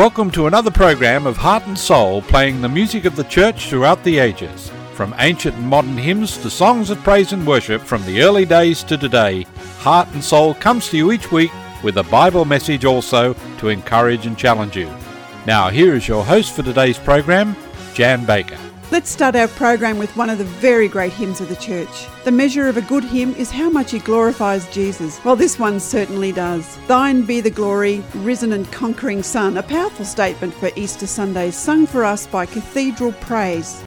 Welcome to another program of Heart and Soul playing the music of the church throughout the ages. From ancient and modern hymns to songs of praise and worship from the early days to today, Heart and Soul comes to you each week with a Bible message also to encourage and challenge you. Now, here is your host for today's program, Jan Baker. Let's start our program with one of the very great hymns of the church. The measure of a good hymn is how much it glorifies Jesus. Well, this one certainly does. Thine be the glory, risen and conquering Son, a powerful statement for Easter Sunday, sung for us by Cathedral Praise.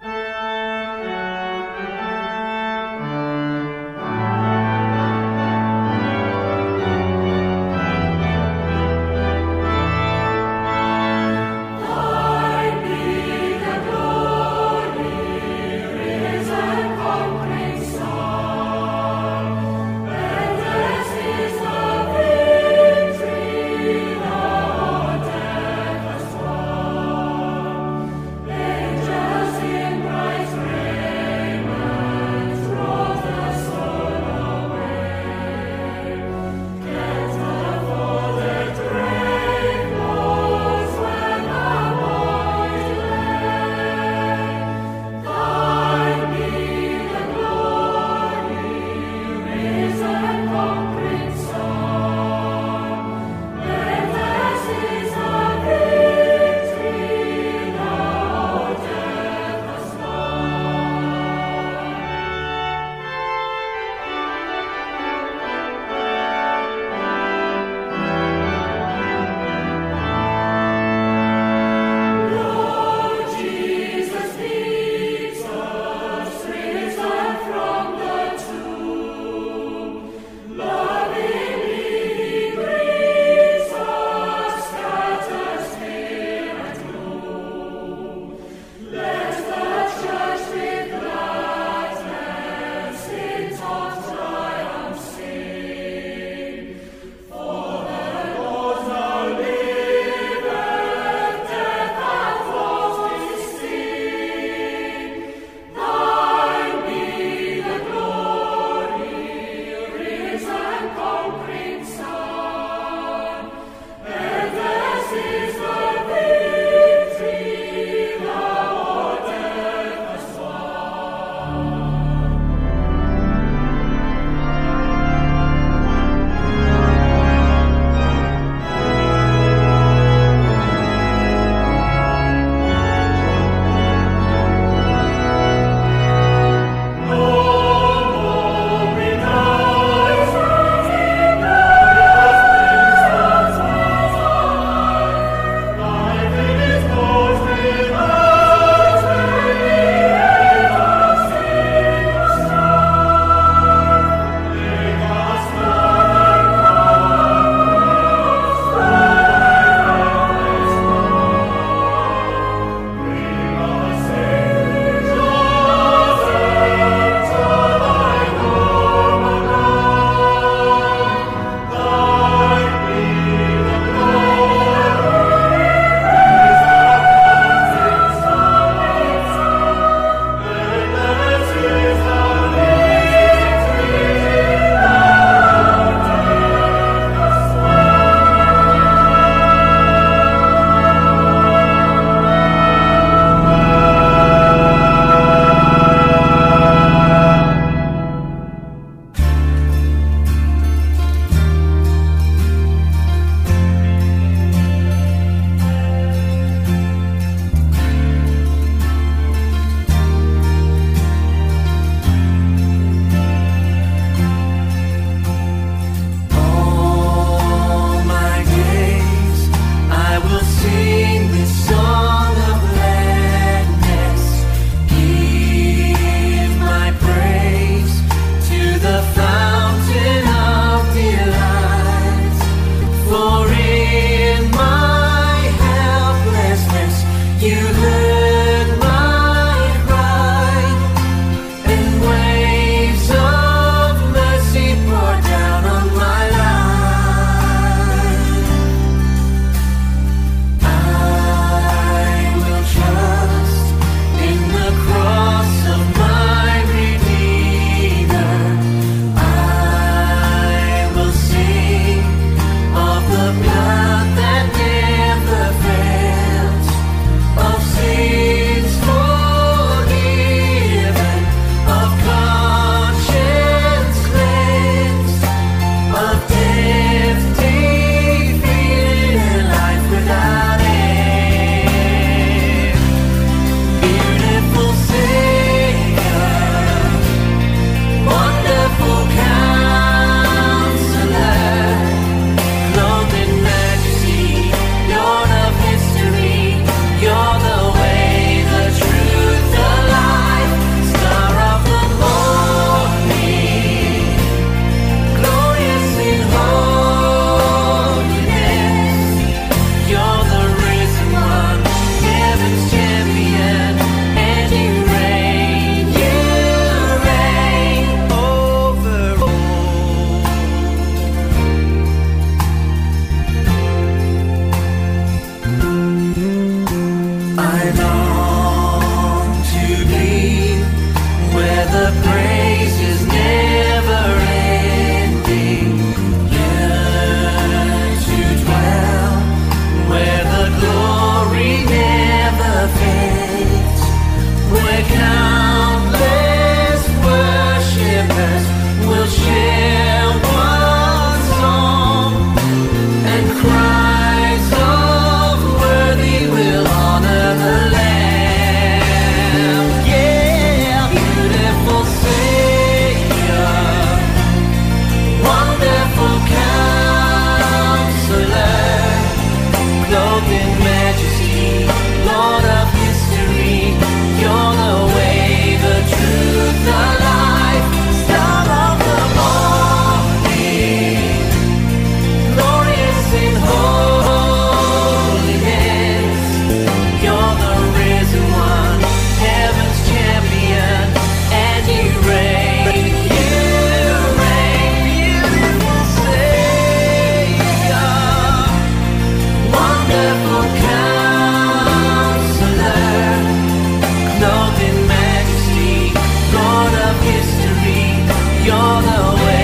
One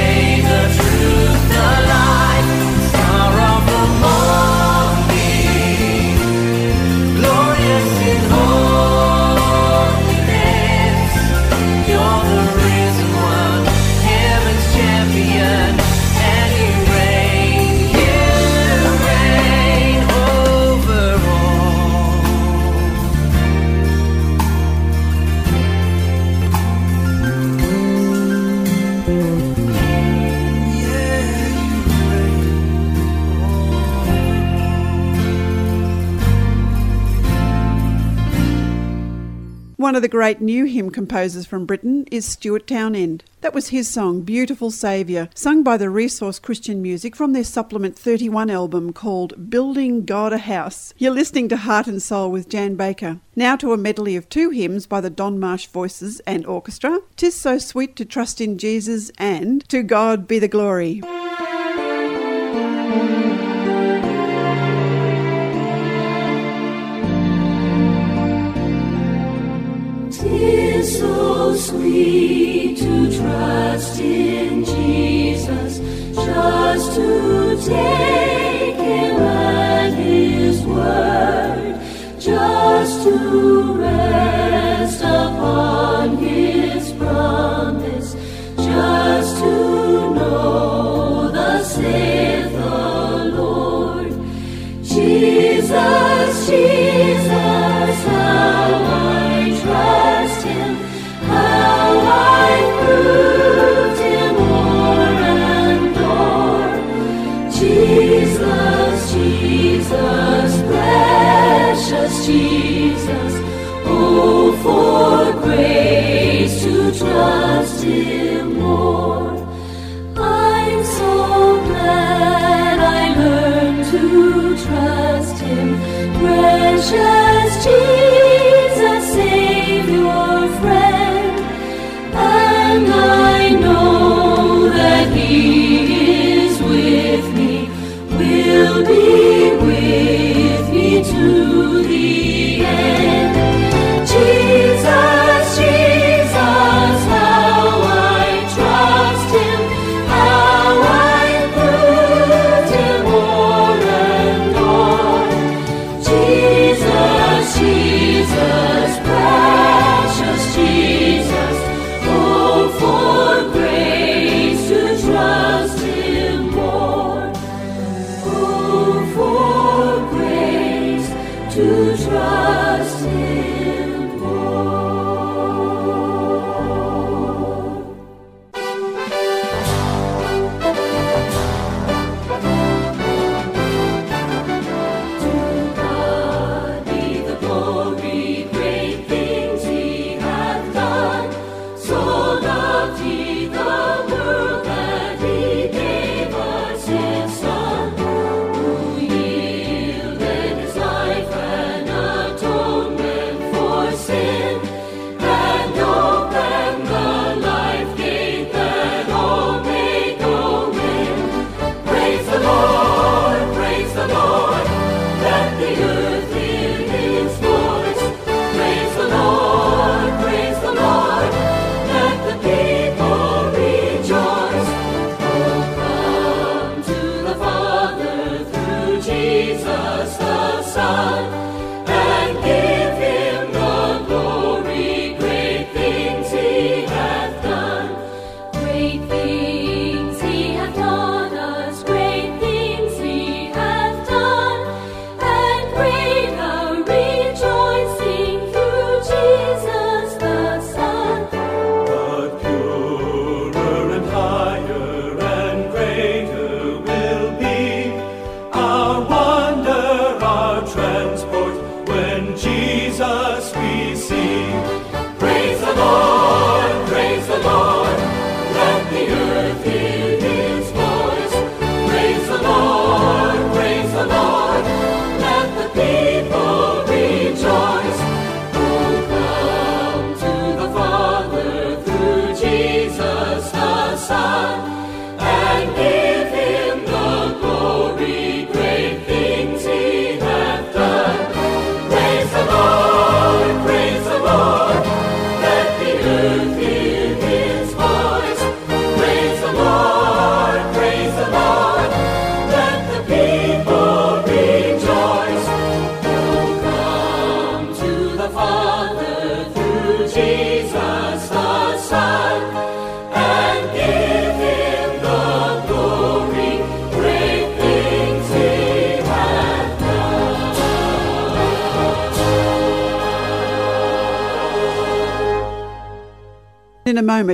of the great new hymn composers from Britain is Stuart Townend. That was his song, Beautiful Saviour, sung by the Resource Christian Music from their Supplement 31 album called Building God a House. You're listening to Heart and Soul with Jan Baker. Now to a medley of two hymns by the Don Marsh Voices and Orchestra, Tis So Sweet to Trust in Jesus and To God Be the Glory. So sweet to trust in Jesus, just to take Him at His word, just to rest upon His promise, just to know Jesus. Oh, for grace to trust Him more. I'm so glad I learned to trust Him, precious.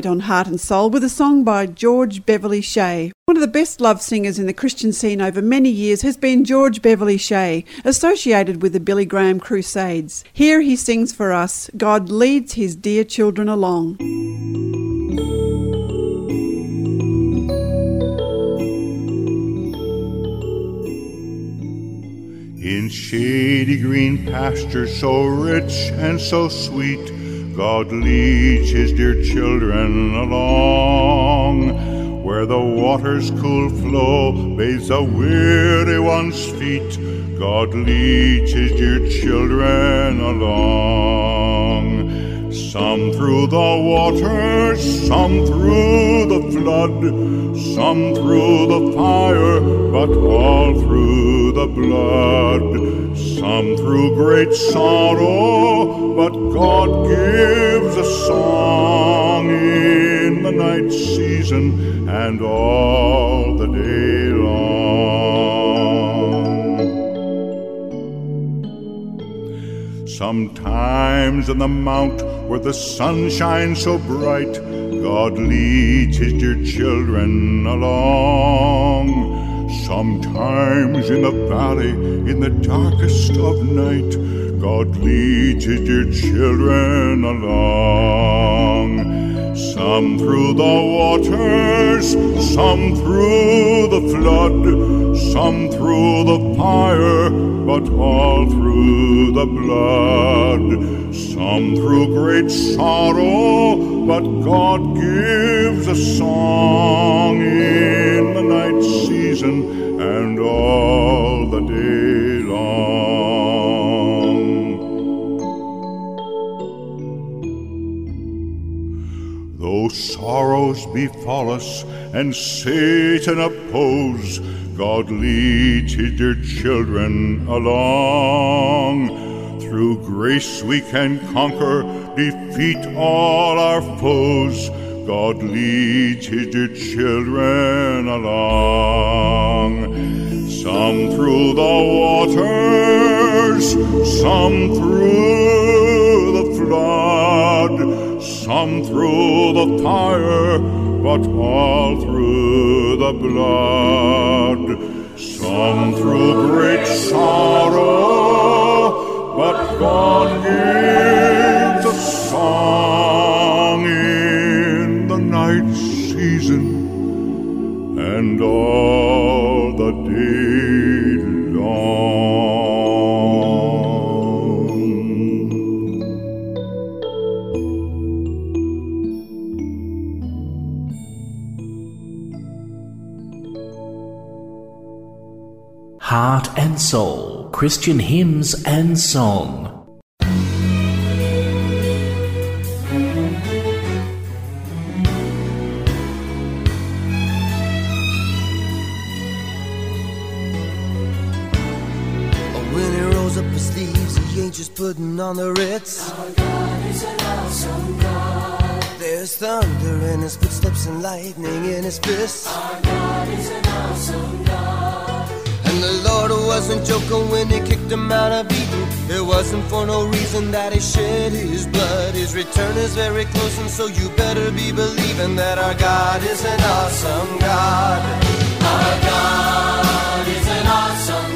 Moment on Heart and Soul with a song by George Beverly Shea. One of the best love singers in the Christian scene over many years has been George Beverly Shea, associated with the Billy Graham Crusades. Here he sings for us God leads his dear children along. In shady green pastures so rich and so sweet, God leads his dear children along. Where the water's cool flow bathes the weary one's feet, God leads his dear children along. Some through the water, some through the flood, some through the fire, but all through the blood. Some through great sorrow, but God gives a song in the night season and all the day long. Sometimes in the mount where the sun shines so bright, God leads his dear children along. Sometimes in the valley, in the darkest of night, God his dear children along. Some through the waters, some through the flood, some through the fire, but all through the blood. Some through great sorrow, but God gives a song in the night season and all sorrows befall us and Satan oppose, God leads his dear children along. Through grace we can conquer, defeat all our foes. God leads his dear children along. Some through the waters, some through the flood, some through the fire, but all through the blood. Some through great sorrow, but God gives and Soul Christian Hymns and Song. When he rolls up his sleeves, he ain't just putting on the Ritz. Oh Our God is an awesome God. There's thunder in his footsteps and lightning in his fists. Oh Our God is an awesome God. The Lord wasn't joking when he kicked him out of Eden. It wasn't for no reason that he shed his blood. His return is very close, and so you better be believing that our God is an awesome God. Our God is an awesome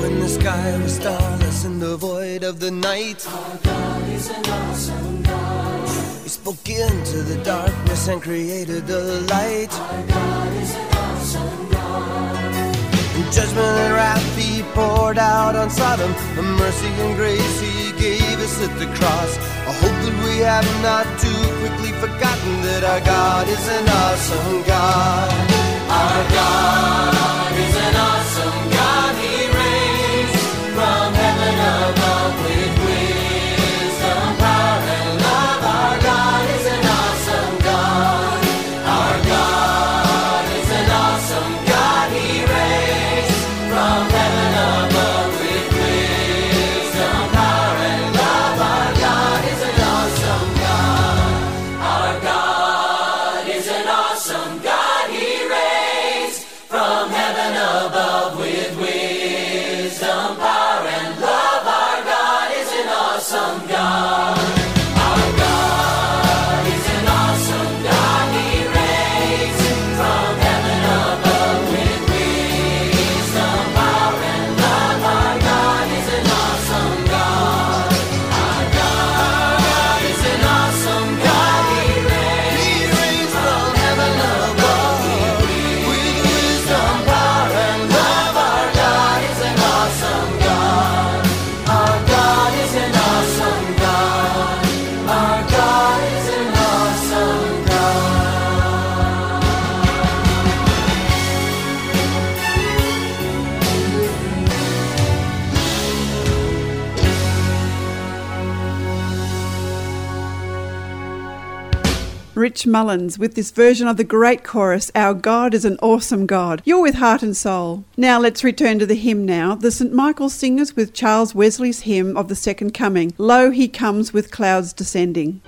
when the sky was starless in the void of the night, our God is an awesome God. He spoke into the darkness and created the light. Our God is an awesome God. In judgment and wrath he poured out on Sodom. A mercy and grace he gave us at the cross. I hope that we have not too quickly forgotten that our God is an awesome God. Our God Rich Mullins with this version of the great chorus, Our God is an Awesome God. You're with Heart and Soul. Now let's return to the hymn now. The St. Michael Singers with Charles Wesley's hymn of the Second Coming. Lo, he comes with clouds descending.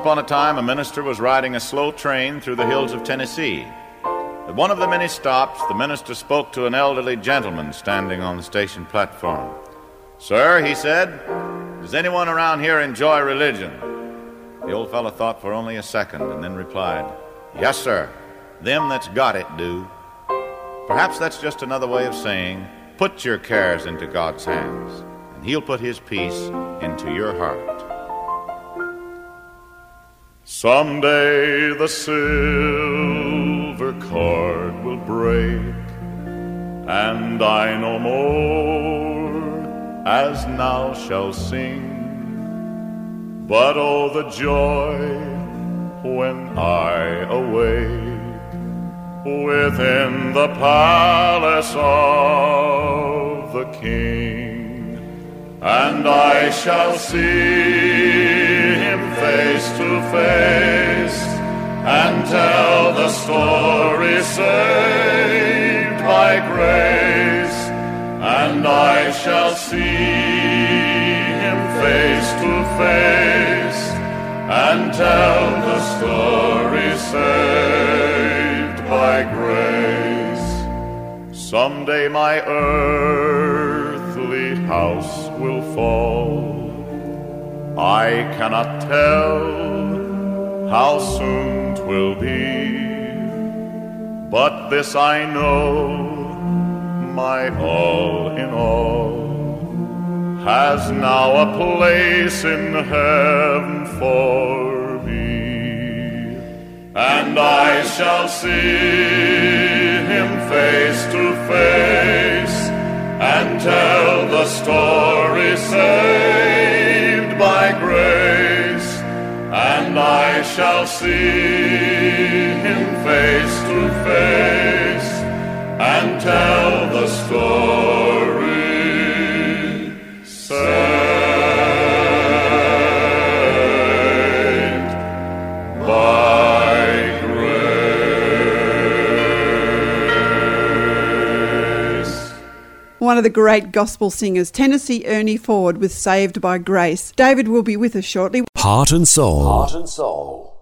Upon a time, a minister was riding a slow train through the hills of Tennessee. At one of the many stops, the minister spoke to an elderly gentleman standing on the station platform. Sir, he said, does anyone around here enjoy religion? The old fellow thought for only a second and then replied, Yes, sir. Them that's got it do. Perhaps that's just another way of saying, put your cares into God's hands, and He'll put His peace into your heart. Someday the silver cord will break, and I no more as now shall sing. But oh, the joy when I awake within the palace of the King, and I shall see him face to face and tell the story saved by grace, and I shall see him face to face and tell the story saved by grace. Someday my earthly house will fall. I cannot tell how soon 'twill be, but this I know, my all in all has now a place in heaven for me. And I shall see him face to face and tell the story saved by grace. And I shall see him face to face and tell the story One of the great gospel singers, Tennessee Ernie Ford, with Saved by Grace. David will be with us shortly. Heart and soul. Heart and soul.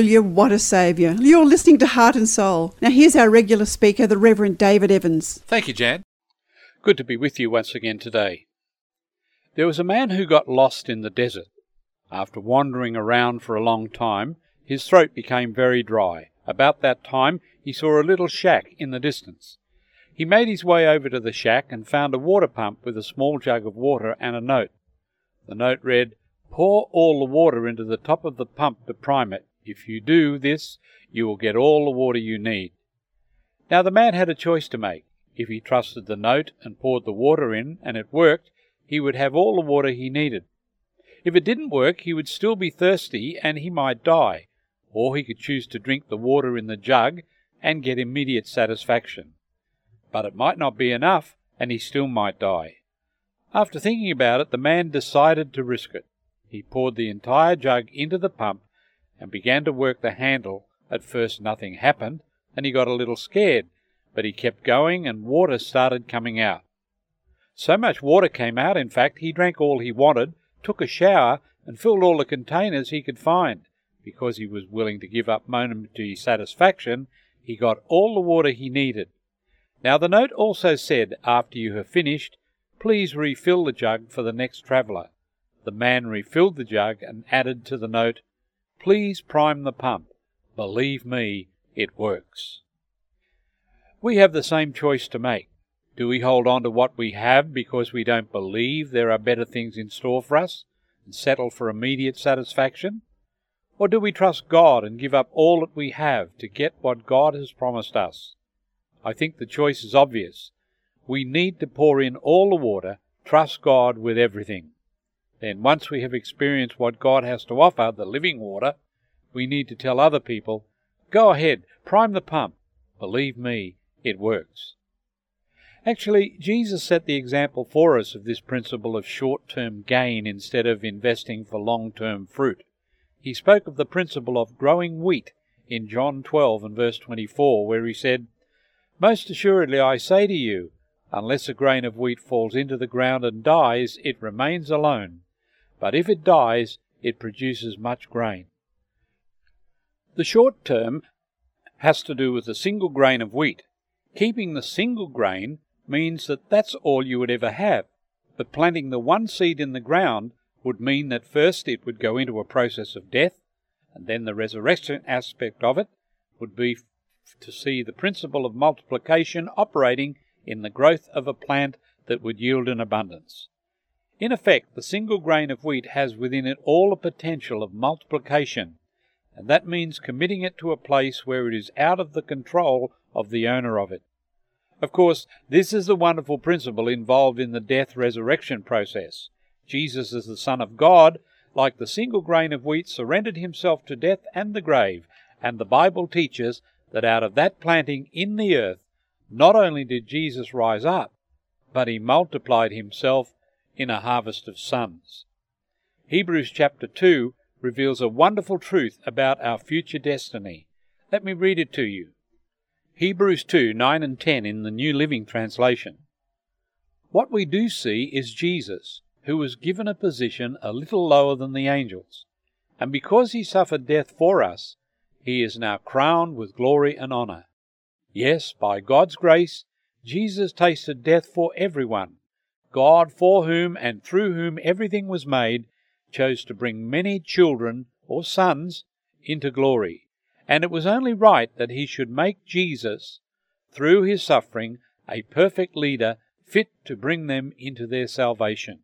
Hallelujah, What a Saviour. You're listening to Heart and Soul. Now here's our regular speaker, the Reverend David Evans. Thank you, Jan. Good to be with you once again today. There was a man who got lost in the desert. After wandering around for a long time, his throat became very dry. About that time, he saw a little shack in the distance. He made his way over to the shack and found a water pump with a small jug of water and a note. The note read, Pour all the water into the top of the pump to prime it. If you do this, you will get all the water you need. Now the man had a choice to make. If he trusted the note and poured the water in and it worked, he would have all the water he needed. If it didn't work, he would still be thirsty and he might die, or he could choose to drink the water in the jug and get immediate satisfaction. But it might not be enough, and he still might die. After thinking about it, the man decided to risk it. He poured the entire jug into the pump and began to work the handle. At first, nothing happened, and he got a little scared, but he kept going and water started coming out. So much water came out, in fact, he drank all he wanted, took a shower, and filled all the containers he could find. Because he was willing to give up momentary satisfaction, he got all the water he needed. Now the note also said, after you have finished, please refill the jug for the next traveller. The man refilled the jug and added to the note, please prime the pump. Believe me, it works. We have the same choice to make. Do we hold on to what we have because we don't believe there are better things in store for us and settle for immediate satisfaction? Or do we trust God and give up all that we have to get what God has promised us? I think the choice is obvious. We need to pour in all the water, trust God with everything. Then, once we have experienced what God has to offer, the living water, we need to tell other people, go ahead, prime the pump. Believe me, it works. Actually, Jesus set the example for us of this principle of short term gain instead of investing for long term fruit. He spoke of the principle of growing wheat in John 12 and verse 24, where he said, Most assuredly I say to you, unless a grain of wheat falls into the ground and dies, it remains alone. But if it dies, it produces much grain. The short term has to do with a single grain of wheat. Keeping the single grain means that that's all you would ever have. But planting the one seed in the ground would mean that first it would go into a process of death, and then the resurrection aspect of it would be to see the principle of multiplication operating in the growth of a plant that would yield an abundance. In effect, the single grain of wheat has within it all the potential of multiplication, and that means committing it to a place where it is out of the control of the owner of it. Of course, this is the wonderful principle involved in the death resurrection process. Jesus, as the Son of God, like the single grain of wheat, surrendered himself to death and the grave, and the Bible teaches that out of that planting in the earth, not only did Jesus rise up, but he multiplied himself in a harvest of sons. Hebrews chapter 2 reveals a wonderful truth about our future destiny. Let me read it to you. Hebrews 2 9 and 10 in the New Living Translation. What we do see is Jesus, who was given a position a little lower than the angels, and because he suffered death for us, he is now crowned with glory and honor. Yes, by God's grace, Jesus tasted death for everyone. God, for whom and through whom everything was made, chose to bring many children or sons into glory. And it was only right that he should make Jesus, through his suffering, a perfect leader fit to bring them into their salvation.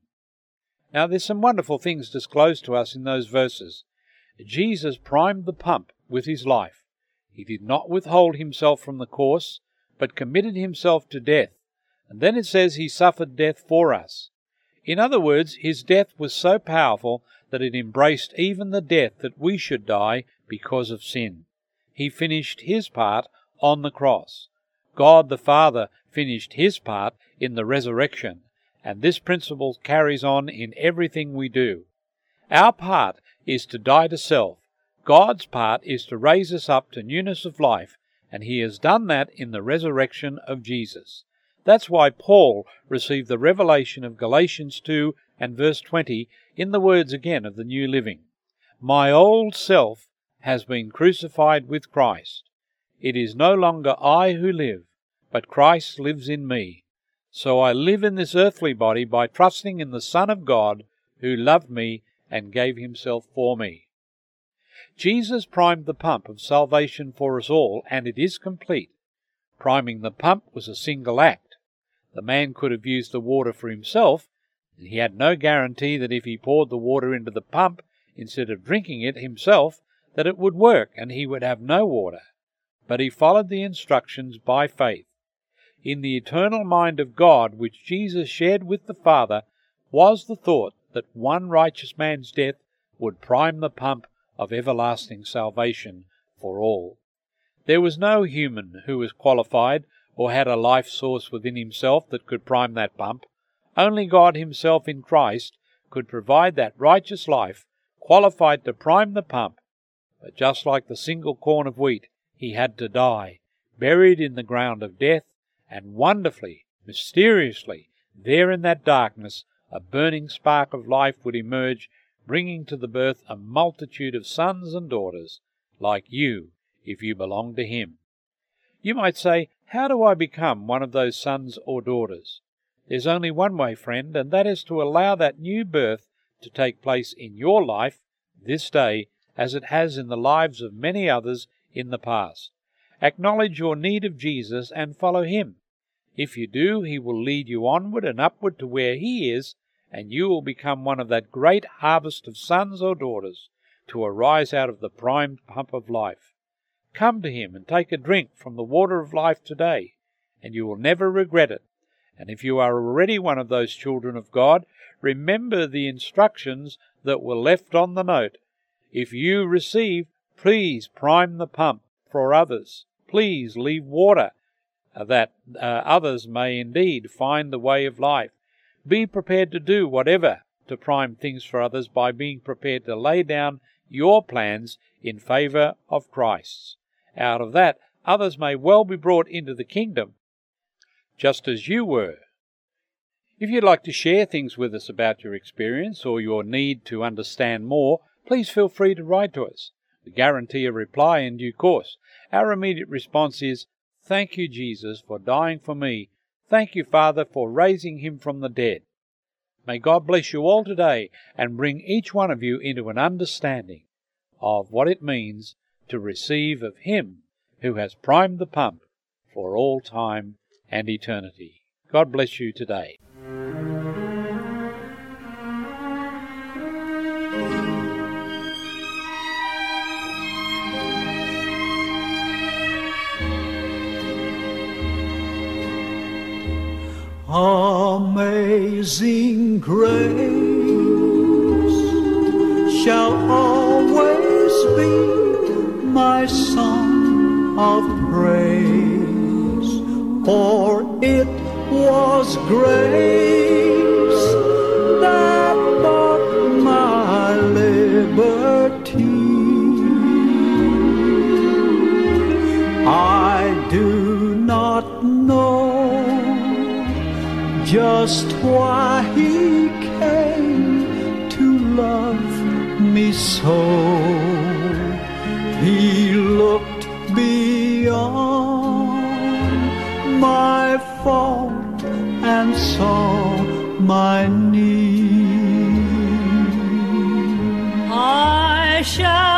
Now, there's some wonderful things disclosed to us in those verses. Jesus primed the pump with his life. He did not withhold himself from the course, but committed himself to death. And then it says he suffered death for us. In other words, his death was so powerful that it embraced even the death that we should die because of sin. He finished his part on the cross. God the Father finished his part in the resurrection, and this principle carries on in everything we do. Our part is to die to self. God's part is to raise us up to newness of life, and he has done that in the resurrection of Jesus. That's why Paul received the revelation of Galatians 2 and verse 20 in the words again of the New Living. My old self has been crucified with Christ. It is no longer I who live, but Christ lives in me. So I live in this earthly body by trusting in the Son of God who loved me and gave himself for me. Jesus primed the pump of salvation for us all, and it is complete. Priming the pump was a single act. The man could have used the water for himself, and he had no guarantee that if he poured the water into the pump instead of drinking it himself, that it would work and he would have no water. But he followed the instructions by faith. In the eternal mind of God, which Jesus shared with the Father, was the thought that one righteous man's death would prime the pump of everlasting salvation for all. There was no human who was qualified or had a life source within himself that could prime that pump. Only God Himself in Christ could provide that righteous life qualified to prime the pump. But just like the single corn of wheat, he had to die, buried in the ground of death, and wonderfully, mysteriously, there in that darkness, a burning spark of life would emerge, bringing to the birth a multitude of sons and daughters, like you, if you belong to Him. You might say, How do I become one of those sons or daughters? There's only one way, friend, and that is to allow that new birth to take place in your life this day as it has in the lives of many others in the past. Acknowledge your need of Jesus and follow Him. If you do, He will lead you onward and upward to where He is, and you will become one of that great harvest of sons or daughters to arise out of the primed pump of life. Come to Him and take a drink from the water of life today, and you will never regret it. And if you are already one of those children of God, remember the instructions that were left on the note. If you receive, please prime the pump for others. Please leave water uh, that uh, others may indeed find the way of life. Be prepared to do whatever to prime things for others by being prepared to lay down your plans in favor of Christ's. Out of that, others may well be brought into the kingdom just as you were. If you'd like to share things with us about your experience or your need to understand more, please feel free to write to us. We guarantee a reply in due course. Our immediate response is, Thank you, Jesus, for dying for me. Thank you, Father, for raising him from the dead. May God bless you all today and bring each one of you into an understanding of what it means to receive of Him who has primed the pump for all time and eternity. God bless you today. Amazing grace shall always be my song of praise, for it was grace that bought my liberty. I do not know just why he came to love me so. And saw my need. I shall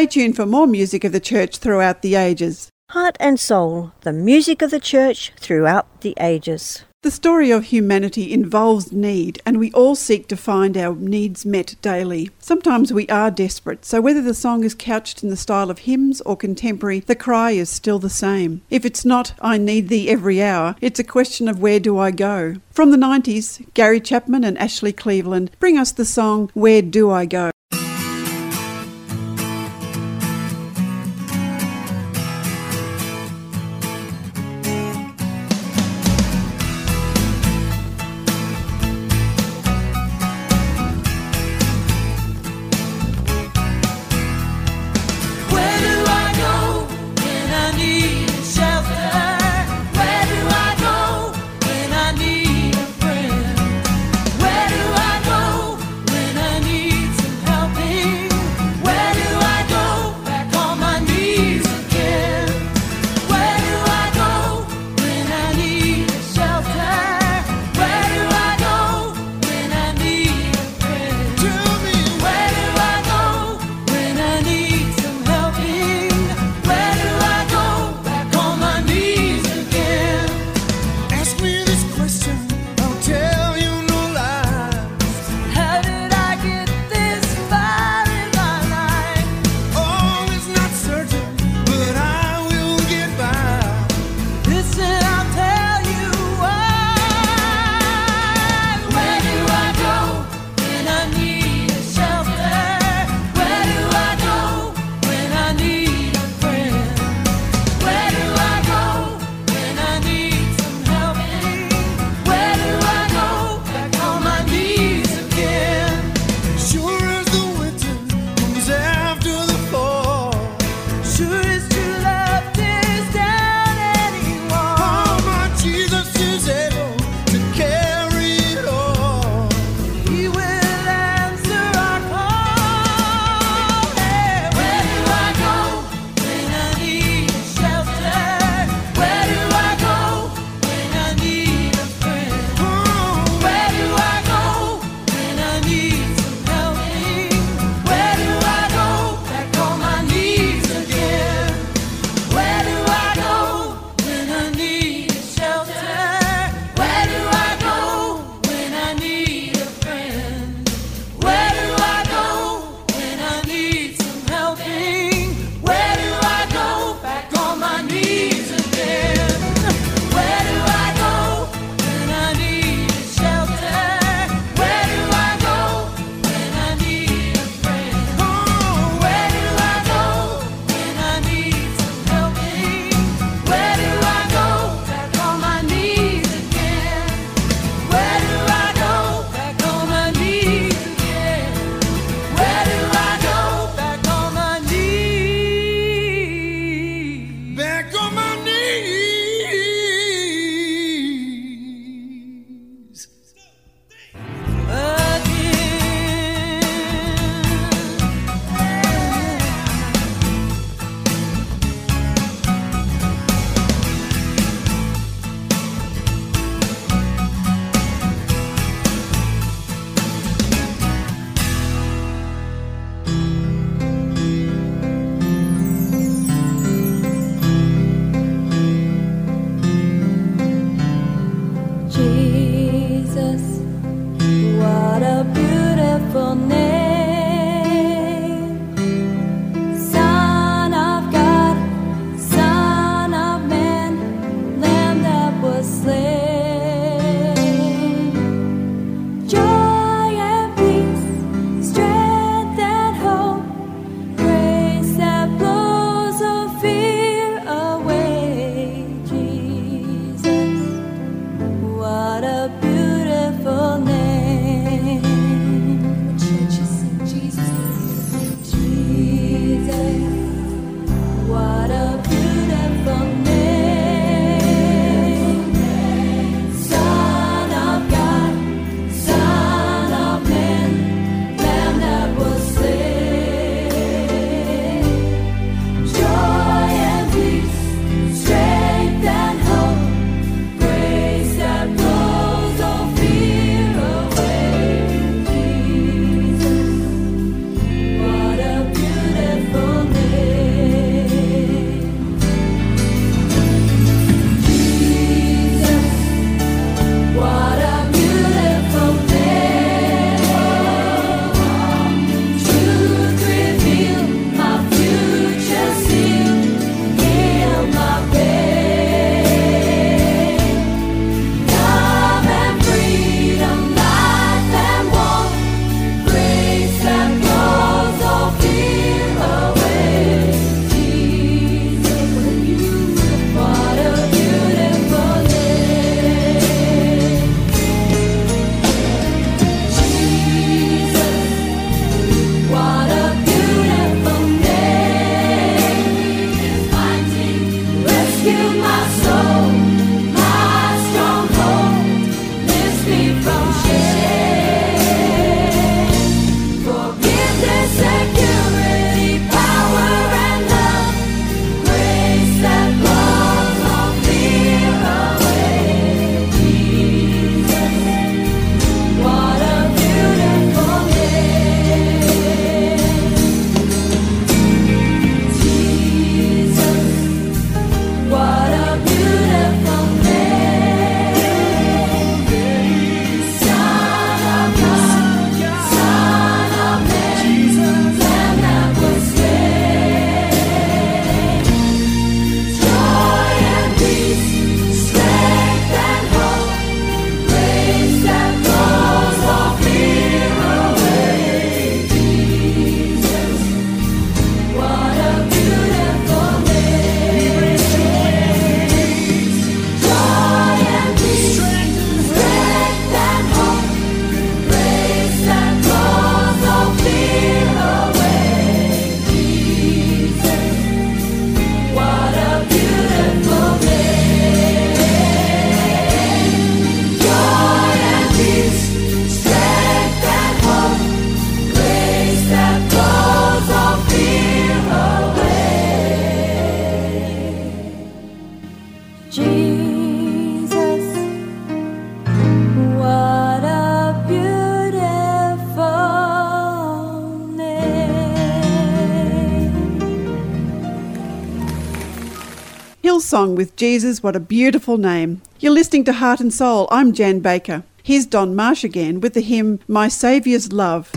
Stay tuned for more music of the church throughout the ages. Heart and Soul, the music of the church throughout the ages. The story of humanity involves need, and we all seek to find our needs met daily. Sometimes we are desperate, so whether the song is couched in the style of hymns or contemporary, the cry is still the same. If it's not, I need thee every hour, it's a question of where do I go? From the 90s, Gary Chapman and Ashley Cleveland bring us the song Where Do I Go? song with Jesus, what a beautiful name. You're listening to Heart and Soul. I'm Jan Baker. Here's Don Marsh again with the hymn My Saviour's Love.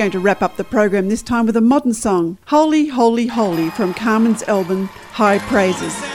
going to wrap up the program this time with a modern song, Holy, Holy, Holy, from Carmen's album High Praises.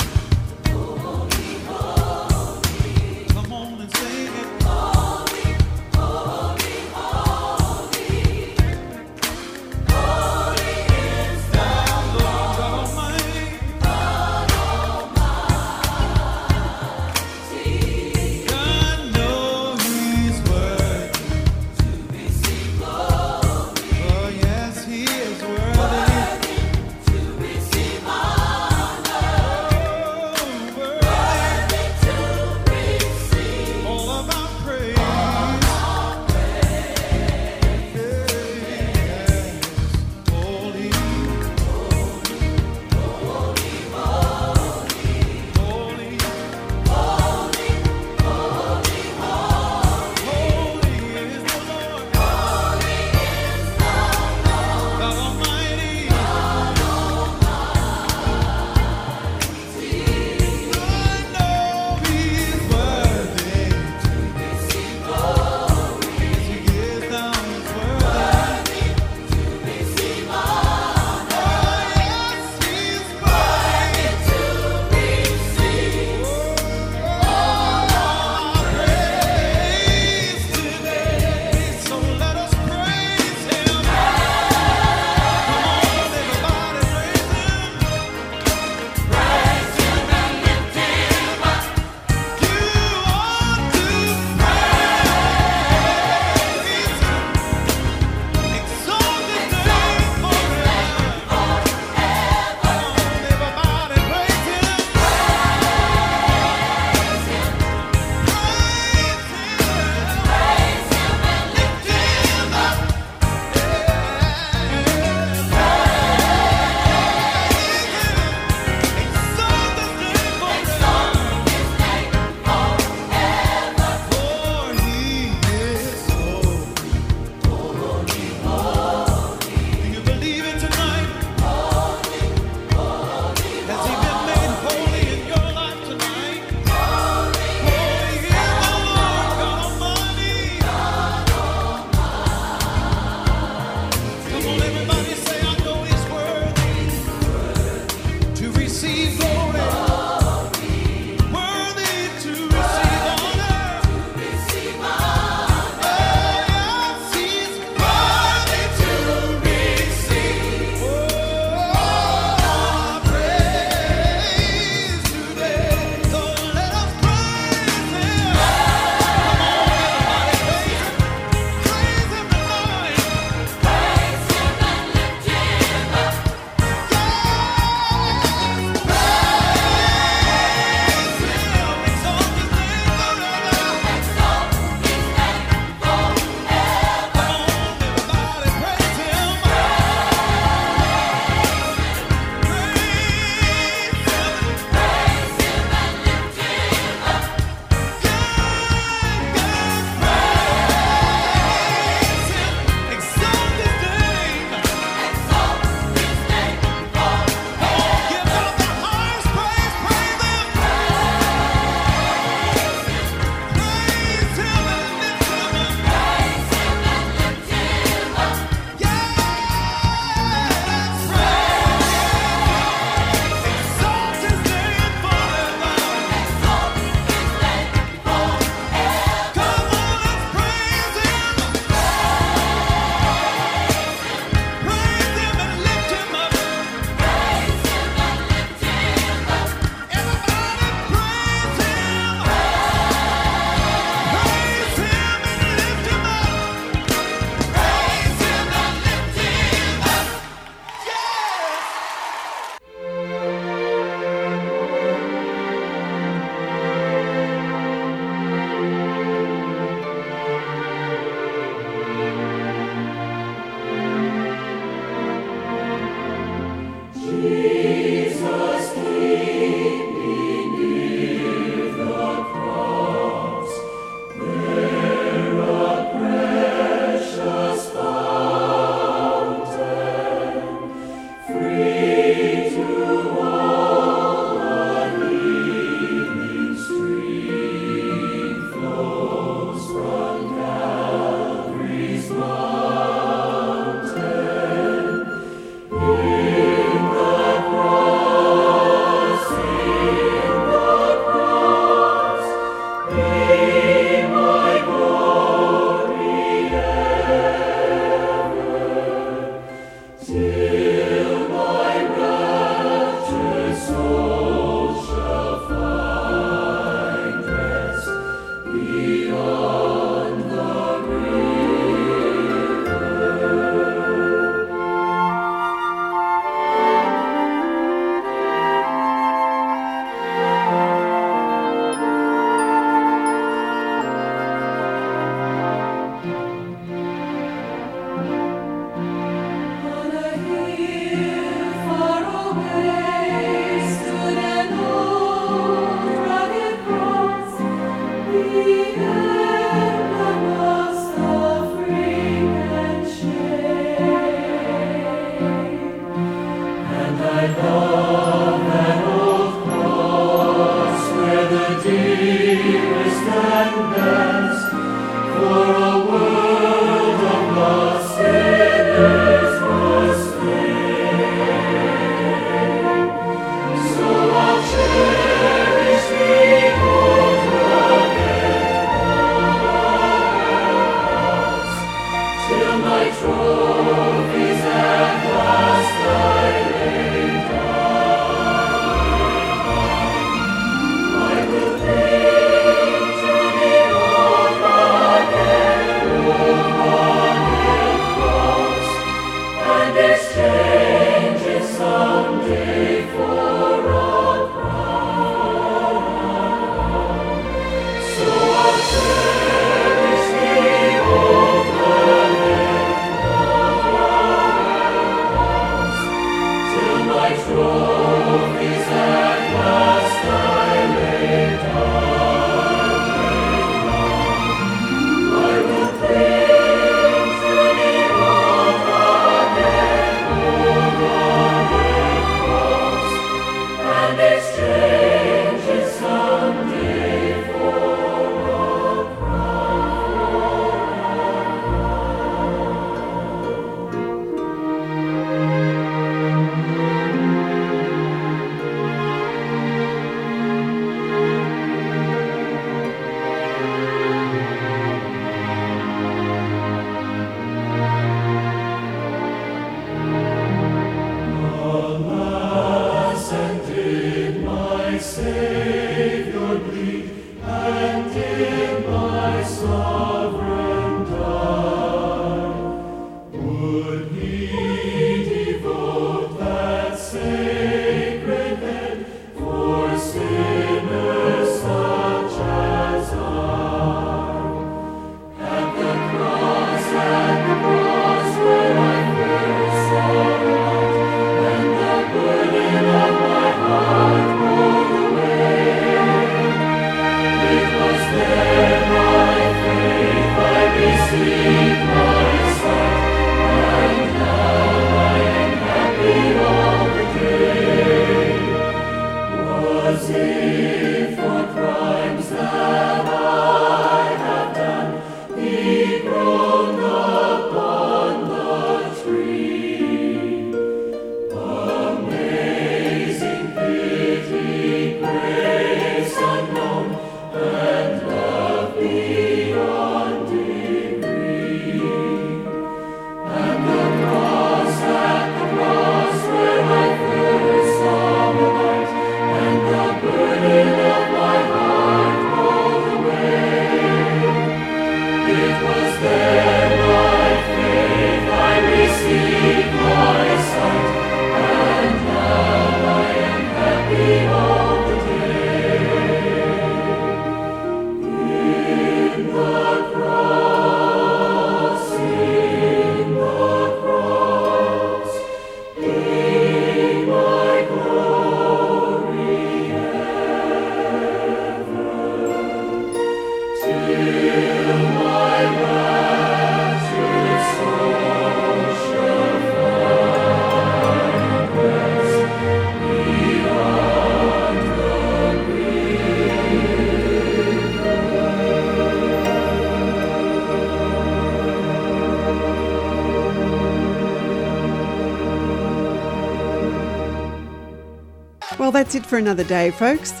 It for another day, folks.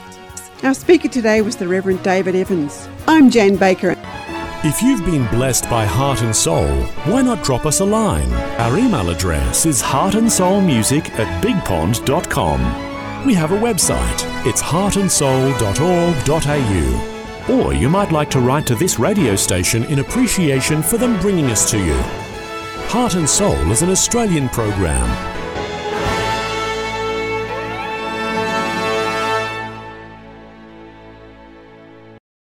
Our speaker today was the Reverend David Evans. I'm Jan Baker. If you've been blessed by Heart and Soul, why not drop us a line? Our email address is heartandsoulmusic at bigpond.com. We have a website. It's heartandsoul.org.au. Or you might like to write to this radio station in appreciation for them bringing us to you. Heart and Soul is an Australian program